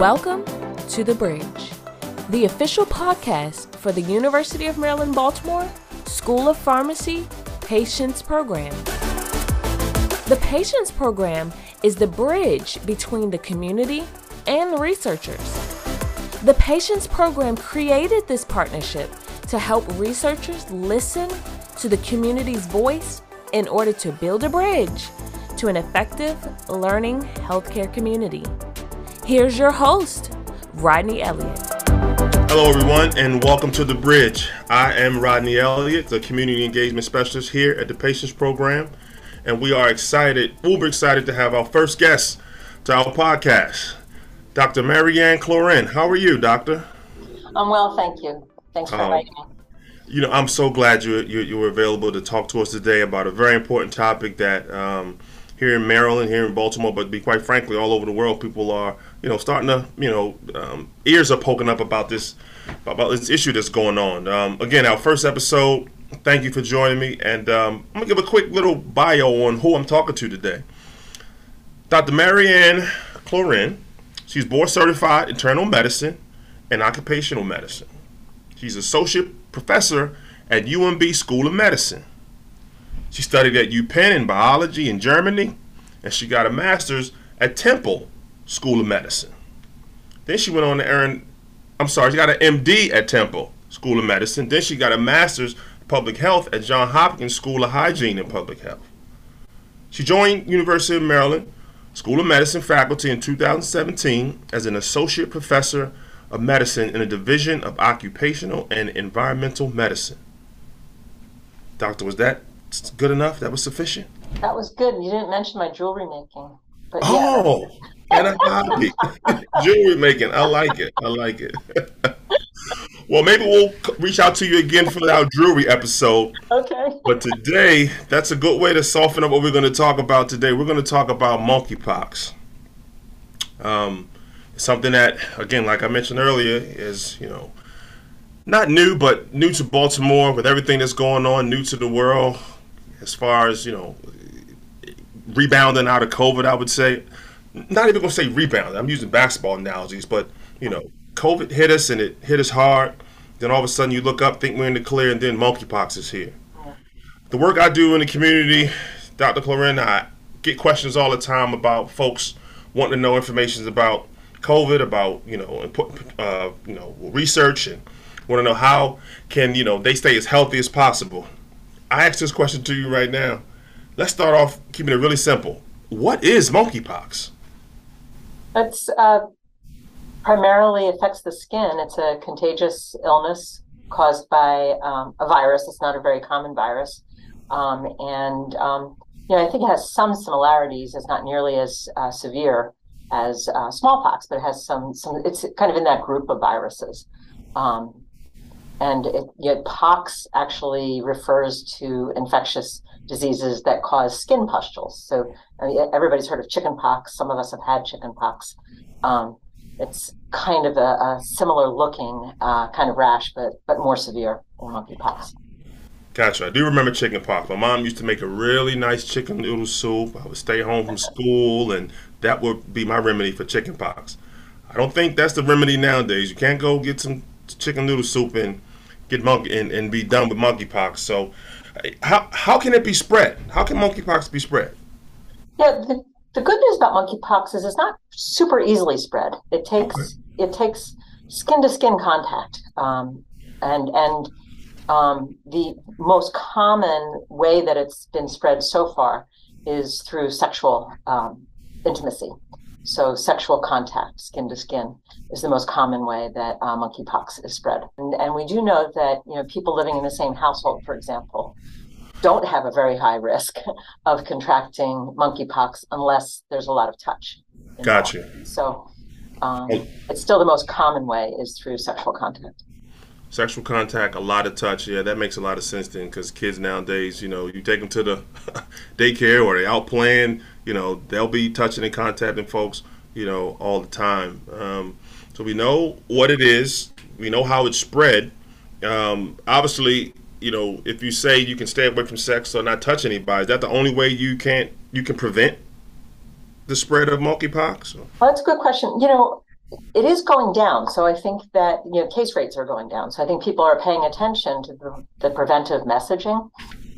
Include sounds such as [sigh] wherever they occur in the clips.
Welcome to The Bridge, the official podcast for the University of Maryland Baltimore School of Pharmacy Patients Program. The Patients Program is the bridge between the community and researchers. The Patients Program created this partnership to help researchers listen to the community's voice in order to build a bridge to an effective learning healthcare community. Here's your host, Rodney Elliott. Hello, everyone, and welcome to The Bridge. I am Rodney Elliott, the Community Engagement Specialist here at the Patients Program, and we are excited, uber excited to have our first guest to our podcast, Dr. Marianne Cloeren. How are you, Doctor? I'm well, thank you. Thanks for um, inviting me. You know, I'm so glad you, you, you were available to talk to us today about a very important topic that um, here in Maryland, here in Baltimore, but be quite frankly, all over the world, people are you know starting to you know um, ears are poking up about this about this issue that's going on. Um, again, our first episode. Thank you for joining me, and um, I'm gonna give a quick little bio on who I'm talking to today. Dr. Marianne Cloeren. She's board certified internal medicine and occupational medicine. She's associate professor at UMB School of Medicine. She studied at UPenn in biology in Germany, and she got a master's at Temple School of Medicine. Then she went on to earn, I'm sorry, she got an MD at Temple School of Medicine. Then she got a master's in public health at Johns Hopkins School of Hygiene and Public Health. She joined University of Maryland School of Medicine faculty in 2017 as an associate professor of medicine in the Division of Occupational and Environmental Medicine. Doctor, was that good enough? That was sufficient? That was good. You didn't mention my jewelry making. But oh, yeah. And a [laughs] hobby. jewelry making. I like it. I like it. [laughs] well, maybe we'll reach out to you again for our jewelry episode. Okay. But today, that's a good way to soften up what we're going to talk about today. We're going to talk about monkeypox. Um, something that, again, like I mentioned earlier, is, you know, not new, but new to Baltimore with everything that's going on, new to the world as far as, you know, rebounding out of COVID, I would say. Not even to say rebound. I'm using basketball analogies, but, you know, COVID hit us and it hit us hard. Then all of a sudden you look up, think we're in the clear, and then monkeypox is here. The work I do in the community, Dr. Cloeren, I get questions all the time about folks wanting to know information about COVID, about you know, uh, you know, research and want to know how can you know they stay as healthy as possible. I ask this question to you right now. Let's start off keeping it really simple. What is monkeypox? It's uh, primarily affects the skin. It's a contagious illness caused by um, a virus. It's not a very common virus, um, and um, you know I think it has some similarities. It's not nearly as uh, severe as uh, smallpox, but it has some some. It's kind of in that group of viruses. Um, and it, yet pox actually refers to infectious diseases that cause skin pustules. So I mean, everybody's heard of chicken pox. Some of us have had chicken pox. Um, it's kind of a, a similar looking uh, kind of rash, but but more severe than monkeypox. Gotcha. I do remember chicken pox. My mom used to make a really nice chicken noodle soup. I would stay home from school, and that would be my remedy for chicken pox. I don't think that's the remedy nowadays. You can't go get some chicken noodle soup and get monkey and, and be done with monkeypox. So, how how can it be spread? How can monkeypox be spread? Yeah, the, the good news about monkeypox is it's not super easily spread. It takes okay. it takes skin to skin contact, um, and and um, the most common way that it's been spread so far is through sexual um, intimacy. So sexual contact, skin to skin, is the most common way that uh, monkeypox is spread. And, and we do know that you know people living in the same household, for example, don't have a very high risk of contracting monkeypox unless there's a lot of touch. Gotcha. So um, it's still the most common way is through sexual contact. Sexual contact, a lot of touch. Yeah, that makes a lot of sense then because kids nowadays, you know, you take them to the [laughs] daycare or they out playing, you know, they'll be touching and contacting folks, you know, all the time. Um, so we know what it is. We know how it's spread. Um, obviously, you know, if you say you can stay away from sex or not touch anybody, is that the only way you can't you can prevent the spread of monkeypox? Well, that's a good question. You know, it is going down. So I think that you know case rates are going down. So I think people are paying attention to the, the preventive messaging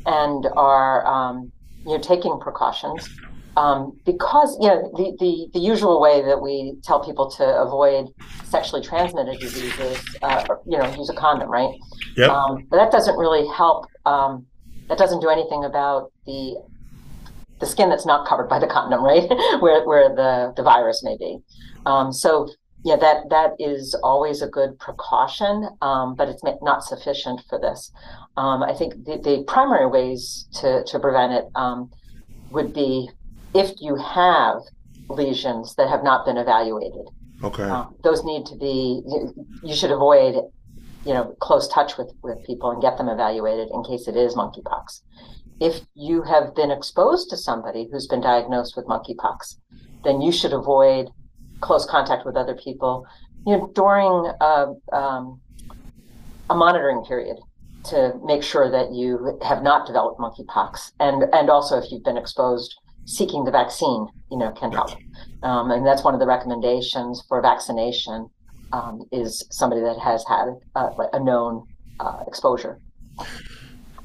and are um, you know taking precautions um, because you know the, the the usual way that we tell people to avoid sexually transmitted diseases, uh, you know, use a condom, right? Yep. Um, but that doesn't really help. Um, that doesn't do anything about the the skin that's not covered by the condom, right? [laughs] where where the the virus may be. Um, so yeah, that that is always a good precaution, um, but it's not sufficient for this. Um, I think the, the, primary ways to to prevent it um, would be if you have lesions that have not been evaluated. Okay. Uh, those need to be. You should avoid, you know, close touch with with people and get them evaluated in case it is monkeypox. If you have been exposed to somebody who's been diagnosed with monkeypox, then you should avoid close contact with other people. You know, during a, um, a monitoring period to make sure that you have not developed monkeypox, and and also if you've been exposed seeking the vaccine, you know, can help. Um, and that's one of the recommendations for vaccination um, is somebody that has had a, known uh, exposure.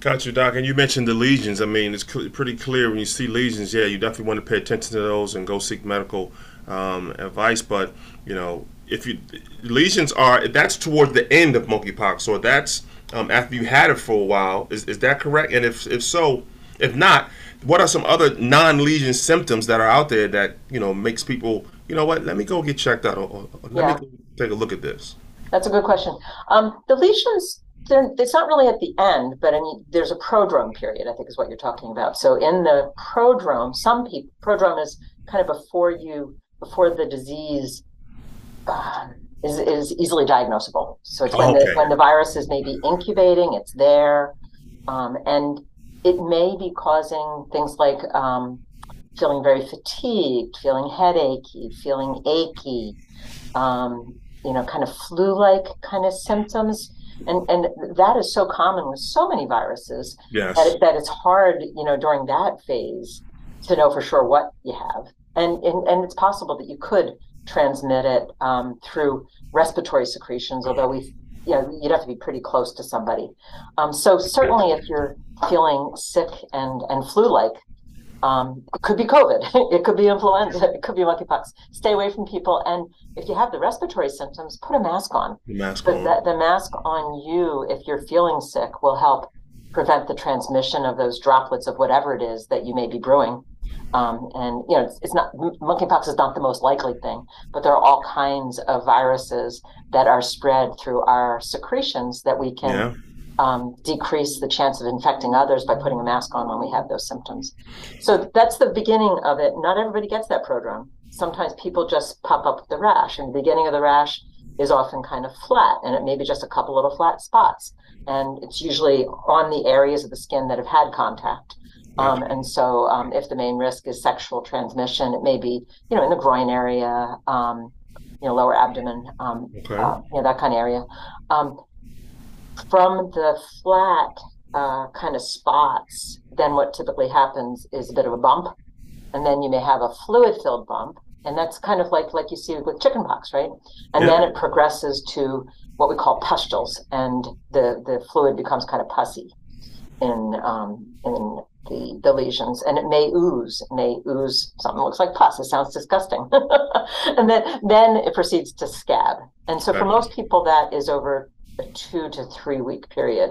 Got you, Doc. And you mentioned the lesions. I mean, it's cl- pretty clear when you see lesions, yeah, you definitely want to pay attention to those and go seek medical um, advice. But, you know, if you lesions are, that's toward the end of monkeypox, or that's um, after you had it for a while. Is, is that correct? And if, if so, if not, what are some other non-lesion symptoms that are out there that you know makes people you know what let me go get checked out or, or let yeah. me take a look at this that's a good question um, the lesions it's not really at the end but i mean there's a prodrome period i think is what you're talking about so in the prodrome some people prodrome is kind of before you before the disease uh, is, is easily diagnosable so it's when, okay. the, when the virus is maybe incubating it's there um, and it may be causing things like um, feeling very fatigued, feeling headachy, feeling achy, um, you know, kind of flu-like kind of symptoms. And, and that is so common with so many viruses yes. that, it, that it's hard, you know, during that phase to know for sure what you have. And, and, and it's possible that you could transmit it um, through respiratory secretions, although we you know, you'd have to be pretty close to somebody. Um, so certainly, if you're feeling sick and and flu-like, um, it could be COVID, [laughs] it could be influenza, it could be monkeypox. Stay away from people, and if you have the respiratory symptoms, put a mask on. The mask on. The, the mask on you, if you're feeling sick, will help prevent the transmission of those droplets of whatever it is that you may be brewing. Um, and you know, it's, it's, not monkeypox is not the most likely thing, but there are all kinds of viruses that are spread through our secretions that we can yeah. um, decrease the chance of infecting others by putting a mask on when we have those symptoms. So that's the beginning of it. Not everybody gets that prodrome. Sometimes people just pop up with the rash, and the beginning of the rash is often kind of flat, and it may be just a couple little flat spots, and it's usually on the areas of the skin that have had contact. Um, and so, um, if the main risk is sexual transmission, it may be, you know, in the groin area, um, you know, lower abdomen, um, okay. uh, you know, that kind of area. Um, from the flat uh, kind of spots, then what typically happens is a bit of a bump, and then you may have a fluid-filled bump, and that's kind of like like you see with chickenpox, right? And yeah. then it progresses to what we call pustules, and the the fluid becomes kind of pussy in um, in the, the lesions and it may ooze it may ooze something looks like pus it sounds disgusting. [laughs] And then then it proceeds to scab. And so for most people that is over a two to three week period.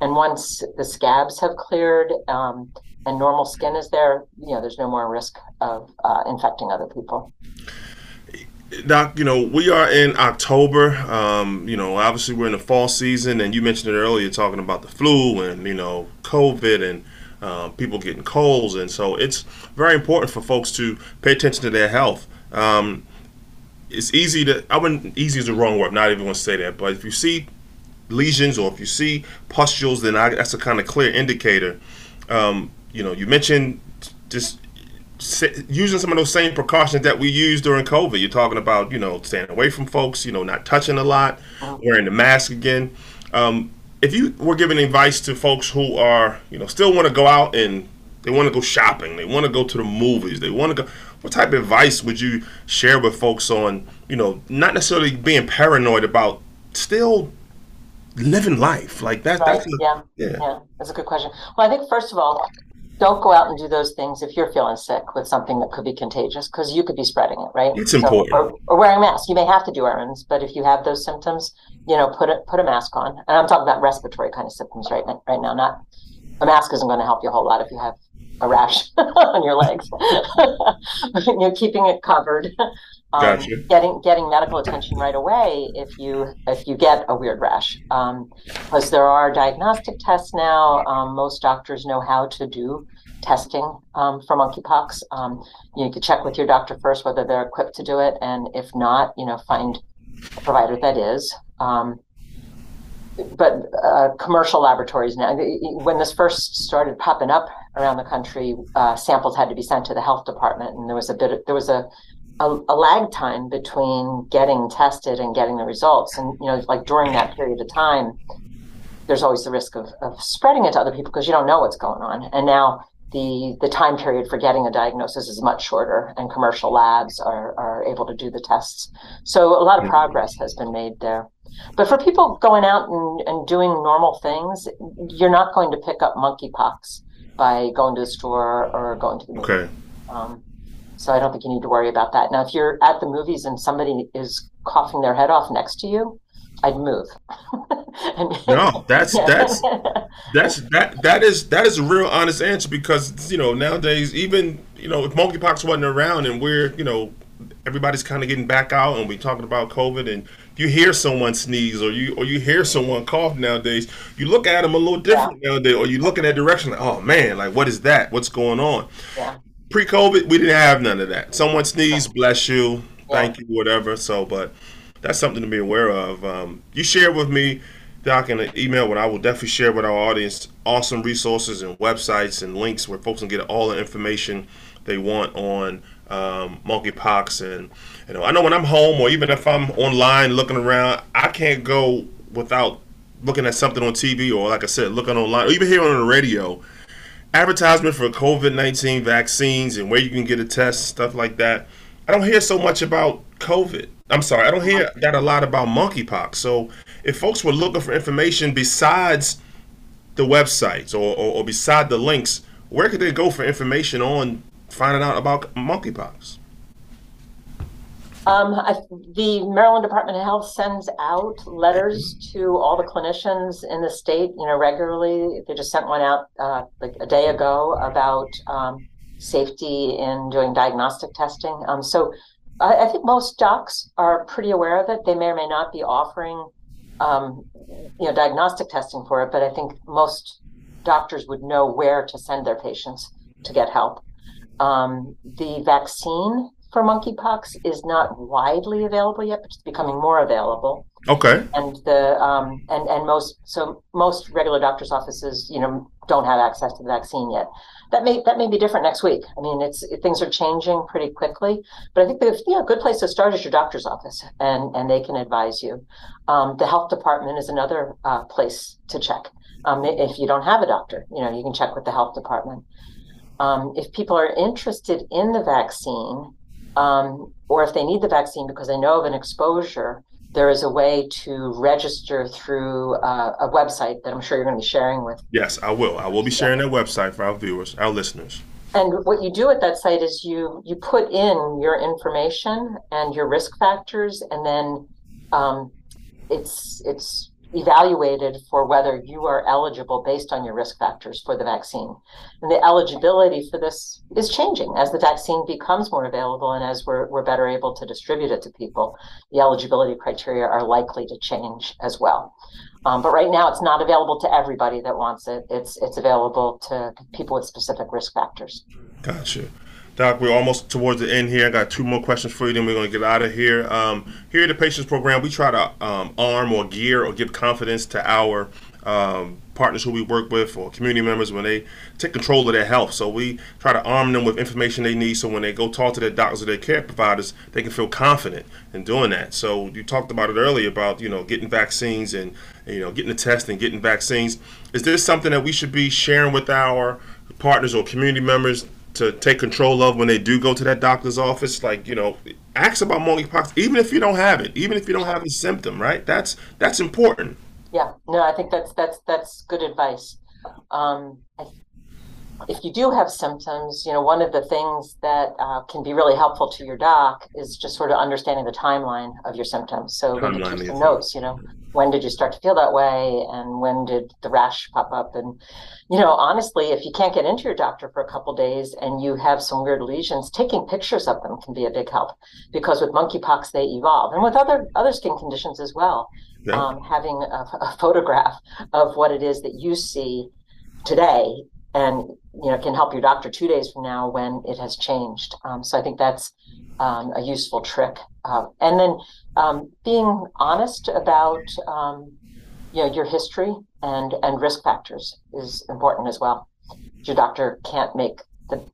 And once the scabs have cleared um, and normal skin is there you know there's no more risk of uh, infecting other people. Doc, you know, we are in October. Um, you know, obviously we're in the fall season, and you mentioned it earlier, talking about the flu and, you know, COVID and uh, people getting colds, and so it's very important for folks to pay attention to their health. Um, it's easy to I wouldn't easy is the wrong word. Not even want to say that, but if you see lesions or if you see pustules, then I, that's a kind of clear indicator. Um, you know, you mentioned just using some of those same precautions that we used during COVID. You're talking about, you know, staying away from folks, you know, not touching a lot, uh-huh. wearing the mask again. Um, if you were giving advice to folks who are, you know, still want to go out and They want to go shopping. They want to go to the movies. They want to go. What type of advice would you share with folks on, you know, not necessarily being paranoid about still living life like that? Right. That's a, yeah. yeah. Yeah. That's a good question. Well, I think first of all, don't go out and do those things if you're feeling sick with something that could be contagious because you could be spreading it, right? It's important. Or, or wearing a mask. You may have to do errands, but if you have those symptoms, you know, put a put a mask on. And I'm talking about respiratory kind of symptoms right now, right now. Not a mask isn't going to help you a whole lot if you have a rash [laughs] on your legs. [laughs] you know, keeping it covered. Um, Gotcha. Getting getting medical attention right away if you if you get a weird rash, um, because there are diagnostic tests now. Um, most doctors know how to do testing um, for monkeypox. Um, you could check with your doctor first whether they're equipped to do it, and if not, you know, find a provider that is. Um, but uh, commercial laboratories now, when this first started popping up around the country, uh, samples had to be sent to the health department, and there was a bit. Of, there was a, a a lag time between getting tested and getting the results, and you know, like during that period of time, there's always the risk of, of spreading it to other people because you don't know what's going on. And now the the time period for getting a diagnosis is much shorter, and commercial labs are are able to do the tests. So a lot of progress has been made there. But for people going out and, and doing normal things, you're not going to pick up monkeypox by going to the store or going to the movie. Okay. Um, so I don't think you need to worry about that. Now, if you're at the movies and somebody is coughing their head off next to you, I'd move. [laughs] and, No, that's [laughs] that's that's that that is that is a real honest answer because you know nowadays even you know if monkeypox wasn't around and we're you know everybody's kind of getting back out and we're talking about COVID and you hear someone sneeze or you or you hear someone cough nowadays you look at them a little different nowadays or you look in that direction like oh man like what is that what's going on yeah. pre-COVID we didn't have none of that. Someone sneezed bless you thank you whatever so but that's something to be aware of. Um, you share with me Doc in an email what I will definitely share with our audience awesome resources and websites and links where folks can get all the information they want on um, monkeypox and you know I know when I'm home or even if I'm online looking around I can't go without looking at something on TV or like I said looking online or even hearing on the radio advertisement for COVID-19 vaccines and where you can get a test stuff like that. I don't hear so much about COVID. I'm sorry I don't hear that a lot about monkeypox. So if folks were looking for information besides the websites or, or, or beside the links where could they go for information on finding out about monkeypox? Um, I, the Maryland Department of Health sends out letters to all the clinicians in the state, you know, regularly. They just sent one out uh, like a day ago about um, safety in doing diagnostic testing. Um, so I, I, think most docs are pretty aware of it. They may or may not be offering, um, you know, diagnostic testing for it, but I think most doctors would know where to send their patients to get help. Um, the vaccine for monkeypox is not widely available yet, but it's becoming more available. Okay. And the um, and and most so most regular doctors' offices, you know, don't have access to the vaccine yet. That may that may be different next week. I mean, it's it, things are changing pretty quickly. But I think the you know, good place to start is your doctor's office, and and they can advise you. Um, the health department is another uh, place to check. Um, if you don't have a doctor, you know, you can check with the health department. Um, if people are interested in the vaccine, um, or if they need the vaccine because they know of an exposure, there is a way to register through uh, a website that I'm sure you're going to be sharing with. Yes, I will. I will be sharing that website for our viewers, our listeners. And what you do at that site is you you put in your information and your risk factors, and then um, it's it's evaluated for whether you are eligible based on your risk factors for the vaccine. And the eligibility for this is changing as the vaccine becomes more available and as we're, we're better able to distribute it to people. The eligibility criteria are likely to change as well. Um, but right now, it's not available to everybody that wants it. It's it's available to people with specific risk factors. Gotcha. Doc, we're almost towards the end here. I got two more questions for you, then we're going to get out of here. Um, here at the Patients Program, we try to um, arm or gear or give confidence to our um, partners who we work with or community members when they take control of their health. So we try to arm them with information they need so when they go talk to their doctors or their care providers, they can feel confident in doing that. So you talked about it earlier about, you know, getting vaccines and, you know, getting the test and getting vaccines. Is this something that we should be sharing with our partners or community members to take control of when they do go to that doctor's office. Like you know, ask about monkeypox, even if you don't have it, even if you don't have a symptom. Right? That's that's important. Yeah. No, I think that's that's that's good advice. Um, if you do have symptoms, you know, one of the things that uh, can be really helpful to your doc is just sort of understanding the timeline of your symptoms. So keep some notes, you know, when did you start to feel that way and when did the rash pop up? And, you know, honestly, if you can't get into your doctor for a couple days and you have some weird lesions, taking pictures of them can be a big help because with monkeypox, they evolve and with other, other skin conditions as well. Yeah. Um, having a, a photograph of what it is that you see today and you know can help your doctor two days from now when it has changed. Um, so I think that's um, a useful trick. Uh, and then um, being honest about um, you know your history and and risk factors is important as well. Your doctor can't make the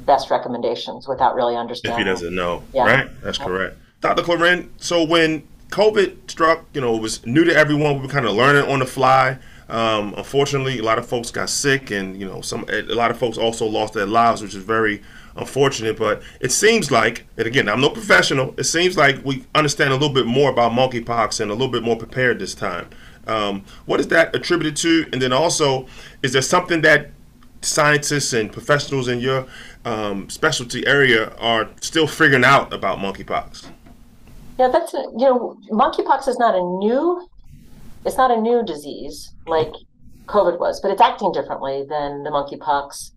best recommendations without really understanding. If he doesn't know, yeah. right? That's yeah. correct. Dr. Cloeren, so when COVID struck, you know, it was new to everyone. We were kind of learning on the fly. Um, unfortunately, a lot of folks got sick, and you know, some a lot of folks also lost their lives, which is very unfortunate. But it seems like, and again, I'm no professional. It seems like we understand a little bit more about monkeypox and a little bit more prepared this time. Um, what is that attributed to? And then also, is there something that scientists and professionals in your um, specialty area are still figuring out about monkeypox? Yeah, that's you know, monkeypox is not a new it's not a new disease like COVID was, but it's acting differently than the monkeypox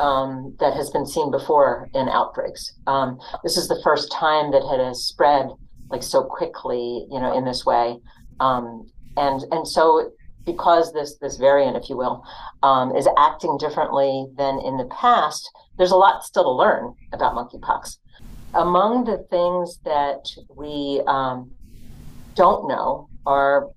um, that has been seen before in outbreaks. Um, this is the first time that it has spread like so quickly, you know, in this way, um, and and so because this this variant, if you will, um, is acting differently than in the past, there's a lot still to learn about monkeypox. Among the things that we um, don't know are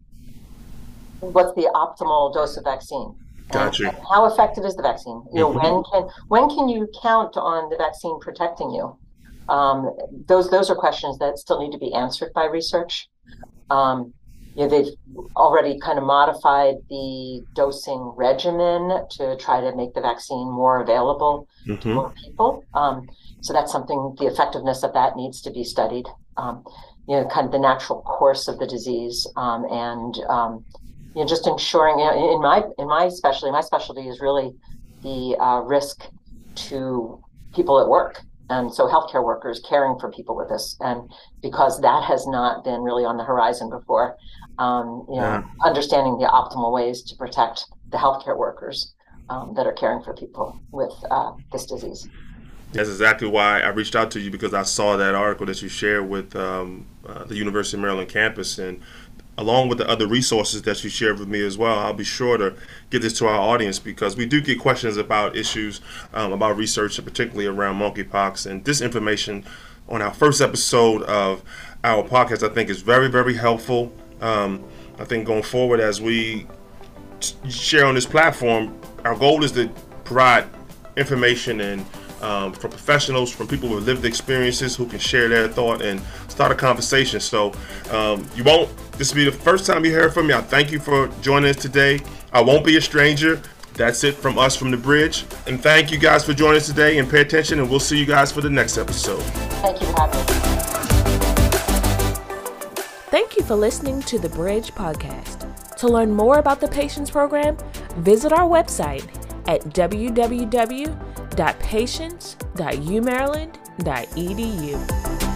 what's the optimal dose of vaccine? Gotcha. And how effective is the vaccine? You know, mm-hmm. when can when can you count on the vaccine protecting you? Um, those those are questions that still need to be answered by research. Um, you know, they've already kind of modified the dosing regimen to try to make the vaccine more available mm-hmm. to more people. Um, so that's something. The effectiveness of that needs to be studied. Um, you know, kind of the natural course of the disease um, and um, you know, just ensuring you know, in my in my specialty, my specialty is really the uh, risk to people at work, and so healthcare workers caring for people with this, and because that has not been really on the horizon before, um, you know, yeah. understanding the optimal ways to protect the healthcare workers um, that are caring for people with uh, this disease. That's exactly why I reached out to you because I saw that article that you shared with um, uh, the University of Maryland campus and along with the other resources that you shared with me as well. I'll be sure to get this to our audience because we do get questions about issues um, about research, particularly around monkeypox. And this information on our first episode of our podcast, I think, is very, very helpful. Um, I think going forward as we share on this platform, our goal is to provide information and um, from professionals, from people with lived experiences who can share their thought and start a conversation. So um, you won't, this will be the first time you hear from me. I thank you for joining us today. I won't be a stranger. That's it from us from the bridge. And thank you guys for joining us today and pay attention and we'll see you guys for the next episode. Thank you for having me. Thank you for listening to the Bridge Podcast. To learn more about the Patients Program, visit our website at www www.patients.umaryland.edu.